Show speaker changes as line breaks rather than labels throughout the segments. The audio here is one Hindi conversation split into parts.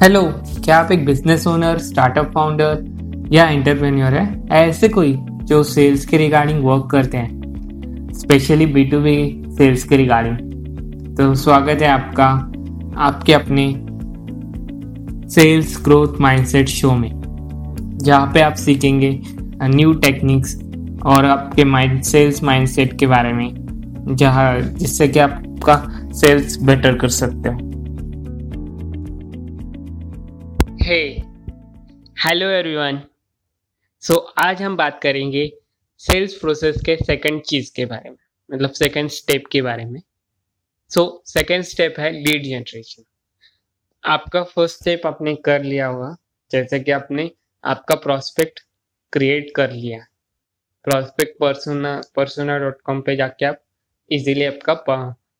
हेलो क्या आप एक बिज़नेस ओनर स्टार्टअप फाउंडर या एंटरप्रेन्योर है? ऐसे कोई जो सेल्स के रिगार्डिंग वर्क करते हैं specially B to B sales के रिगार्डिंग तो स्वागत है आपका, आपके अपने सेल्स ग्रोथ माइंडसेट शो में, जहाँ पे आप सीखेंगे न्यू टेक्निक्स और आपके माइंड सेल्स माइंडसेट के बारे में, जहाँ जिससे कि आपका सेल्स बेटर कर सकते हो। हे। हेलो एवरीवन सो आज हम बात करेंगे सेल्स प्रोसेस के सेकंड चीज़ के बारे में मतलब सेकंड स्टेप के बारे में। सो सेकंड स्टेप है लीड जनरेशन आपका फ़र्स्ट स्टेप आपने कर लिया होगा, जैसे कि आपने आपका प्रोस्पेक्ट क्रिएट कर लिया। Prospect persona persona dot com पर जाके आप इजीली आपका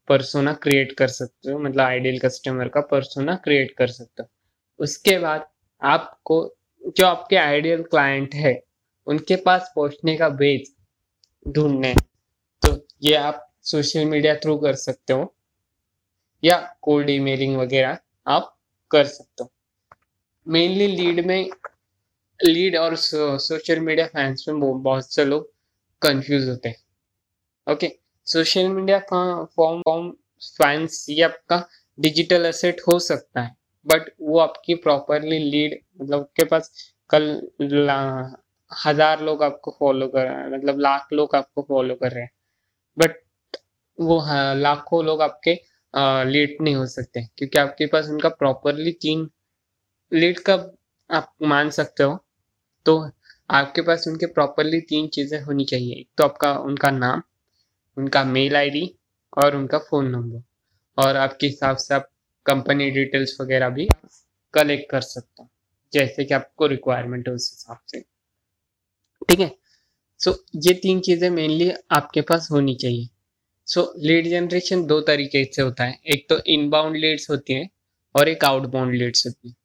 परसोना क्रिएट कर सकते हो मतलब आइडियल कस्टमर का परसोना क्रिएट कर सकते हो। उसके बाद आपको, जो आपके आइडियल क्लाइंट है, उनके पास पहुँचने का बेस ढूँढने तो ये आप सोशल मीडिया थ्रू कर सकते हो, या कोल्ड ईमेलिंग वगैरह आप कर सकते हो। मेनली लीड में लीड और सोशल मीडिया फैंस में बहुत से लोग कंफ्यूज होते हैं। Okay social media form form fans ये आपका डिजिटल एसेट हो सकता है। बट वो आपकी प्रॉपरली लीड मतलब उसके पास कल हज़ार लोग आपको फॉलो कर रहे हैं मतलब लाख लोग आपको फॉलो कर रहे हैं बट वो हाँ, लाखों लोग आपके लीड नहीं हो सकते क्योंकि आपके पास उनका प्रॉपरली तीन लीड का आप मान सकते हो तो आपके पास उनके प्रॉपरली तीन चीज़ें होनी चाहिए एक तो आपका उनका नाम उनका मेल आईडी और उनका फ़ोन नंबर और आपके हिसाब से आप कंपनी डिटेल्स वगैरह भी कलेक्ट कर सकता हूँ, जैसे कि आपको रिक्वायरमेंट है उस हिसाब से। ठीक है? सो ये तीन चीज़ें मेनली आपके पास होनी चाहिए। सो लीड जनरेशन दो तरीके से होता है। एक तो इनबाउंड लीड्स होती हैं और एक आउटबाउंड लीड्स होती हैं।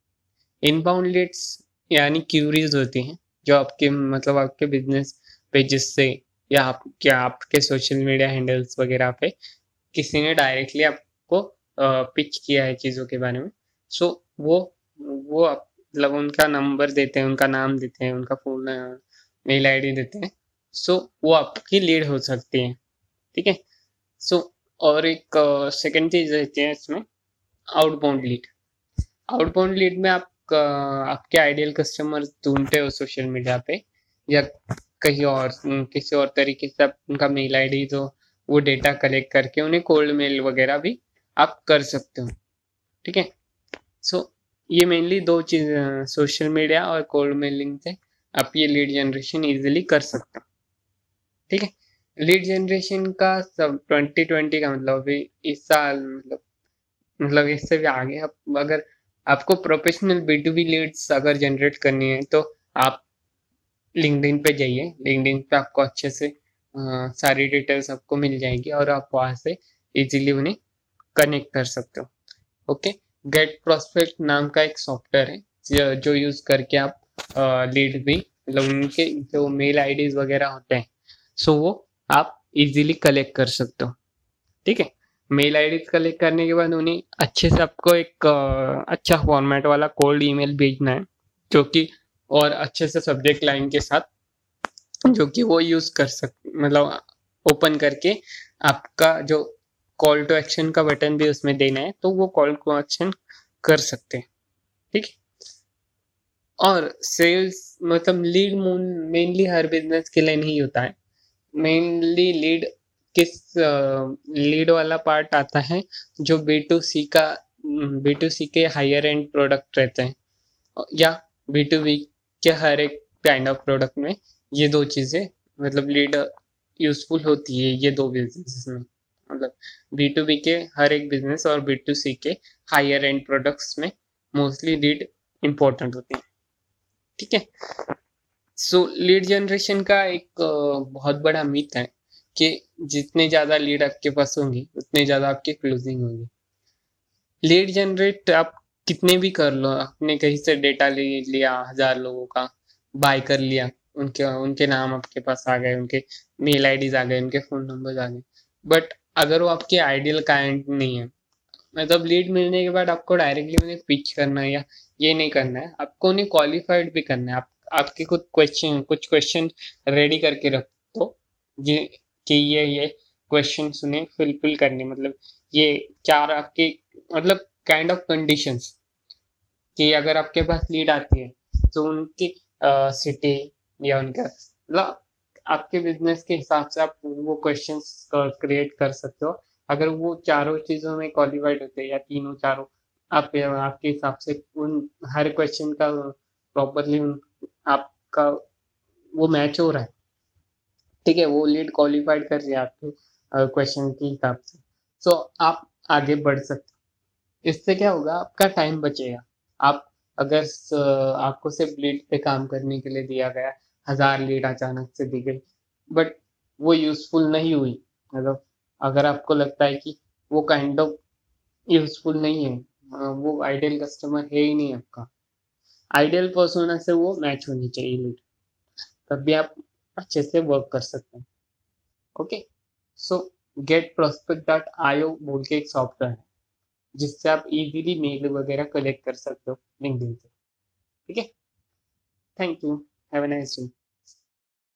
इनबाउंड लीड्स यानी क्यूरीज होती हैं, जो आपके मतलब आपके बिज़नेस पेजेस से या आप, क्या आपके सोशल मीडिया हैंडल्स वगैरह पे किसी ने डायरेक्टली आपको पिच किया है चीज़ों के बारे में। सो वो वो मतलब उनका नंबर देते हैं, उनका नाम देते हैं, उनका फ़ोन मेल आईडी देते हैं। सो वो आपकी लीड हो सकती है, ठीक है? सो और एक सेकेंड चीज़ रहती है इसमें आउटबाउंड लीड आउटबाउंड लीड में आप आपके आइडियल कस्टमर ढूंढते हो सोशल मीडिया पे, या कहीं और किसी और तरीके से आप उनका मेल आईडी तो वो डेटा कलेक्ट करके उन्हें कोल्ड मेल वगैरह भी आप कर सकते हो। ठीक है? सो ये मेनली दो चीज़ सोशल मीडिया और कोल्ड मेलिंग से आप ये लीड जनरेशन इजीली कर सकते हो। ठीक है? लीड जनरेशन का सब ट्वेंटी ट्वेंटी का मतलब अभी इस साल मतलब मतलब इससे भी आगे आप अगर आपको professional B to B leads अगर जनरेट करनी है तो आप लिंकडिन पे जाइए। लिंकडिन पे आपको अच्छे से आ, सारी डिटेल्स आपको मिल जाएगी और आप वहाँ से इजीली उन्हें कनेक्ट कर सकते हो। ओके गेट प्रोस्पेक्ट नाम का एक सॉफ्टवेयर है, जो यूज़ करके आप लीड भी मतलब उनके जो मेल आईडीज वगैरह होते हैं सो वो आप इजीली कलेक्ट कर सकते हो। ठीक है? मेल आई कलेक्ट करने के बाद उन्हें अच्छे से आपको एक अच्छा फॉर्मेट वाला कोल्ड ईमेल भेजना है, जो कि और अच्छे से सब्जेक्ट लाइन के साथ, जो कि वो यूज़ कर सक मतलब ओपन करके आपका जो कॉल टू एक्शन का बटन भी उसमें देना है तो वो कॉल टू एक्शन कर सकते हैं। ठीक है? और सेल्स मतलब लीड मेनली हर बिज़नेस के लिए नहीं होता है। मेनली लीड किस लीड वाला पार्ट आता है, जो बी टू सी का बी टू सी के हायर एंड प्रोडक्ट रहते हैं। या बी टू बी के हर एक काइंड ऑफ़ प्रोडक्ट में ये दो चीज़ें मतलब लीड यूजफुल होती है, ये दो बिज़नेस में। मतलब बी टू बी के हर एक बिज़नेस और बी टू सी के हायर एंड प्रोडक्ट्स में मोस्टली लीड इम्पोर्टेंट होती है। ठीक है? सो लीड जनरेशन का एक बहुत बड़ा मिथ है कि जितने ज़्यादा लीड आपके पास होंगी, उतने ज़्यादा आपकी क्लोजिंग होगी। लीड जनरेट आप कितने भी कर लो, आपने कहीं से डेटा ले लिया, हज़ार लोगों का बाय कर लिया, उनके उनके नाम आपके पास आ गए, उनके मेल आईडीज आ गए, उनके फ़ोन नंबर आ गए। बट अगर वो आपके आइडियल क्लाइंट नहीं है मतलब लीड मिलने के बाद आपको डायरेक्टली उन्हें पिच करना है या ये नहीं करना है। आपको उन्हें क्वालिफाइड भी करना है। आप, आपके कुछ क्वेश्चन कुछ क्वेश्चन रेडी करके रख दो कि ये ये क्वेश्चन उन्हें फिलफिल करने मतलब ये चार आपके मतलब काइंड ऑफ़ कंडीशंस कि अगर आपके पास लीड आती है तो उनकी सिटी या उनका मतलब आपके बिज़नेस के हिसाब से आप वो क्वेश्चन क्रिएट कर सकते हो। अगर वो चारों चीज़ों में क्वालिफाइड होते हैं या तीनों चारों आप आपके हिसाब से उन हर क्वेश्चन का प्रॉपरली आपका वो मैच हो रहा है। ठीक है वो लीड क्वालिफाइड कर रही है आपके क्वेश्चन के हिसाब से। सो so, आप आगे बढ़ सकते हो। इससे क्या होगा आपका टाइम बचेगा। आप अगर आपको सिर्फ़ लीड पे काम करने के लिए दिया गया हज़ार लीड अचानक से दी गई बट वो यूजफुल नहीं हुई। मतलब अगर आपको लगता है कि वो काइंड ऑफ़ यूजफुल नहीं है वो आइडियल कस्टमर है ही नहीं आपका। आइडियल पर्सोना से वो मैच होनी चाहिए लीड तब भी आप अच्छे से वर्क कर सकते हैं। Okay so get prospect dot io बोल के एक सॉफ्टवेयर है, जिससे आप इजीली मेल वगैरह कलेक्ट कर सकते हो लिंक से। ठीक है? Thank you Have a nice day.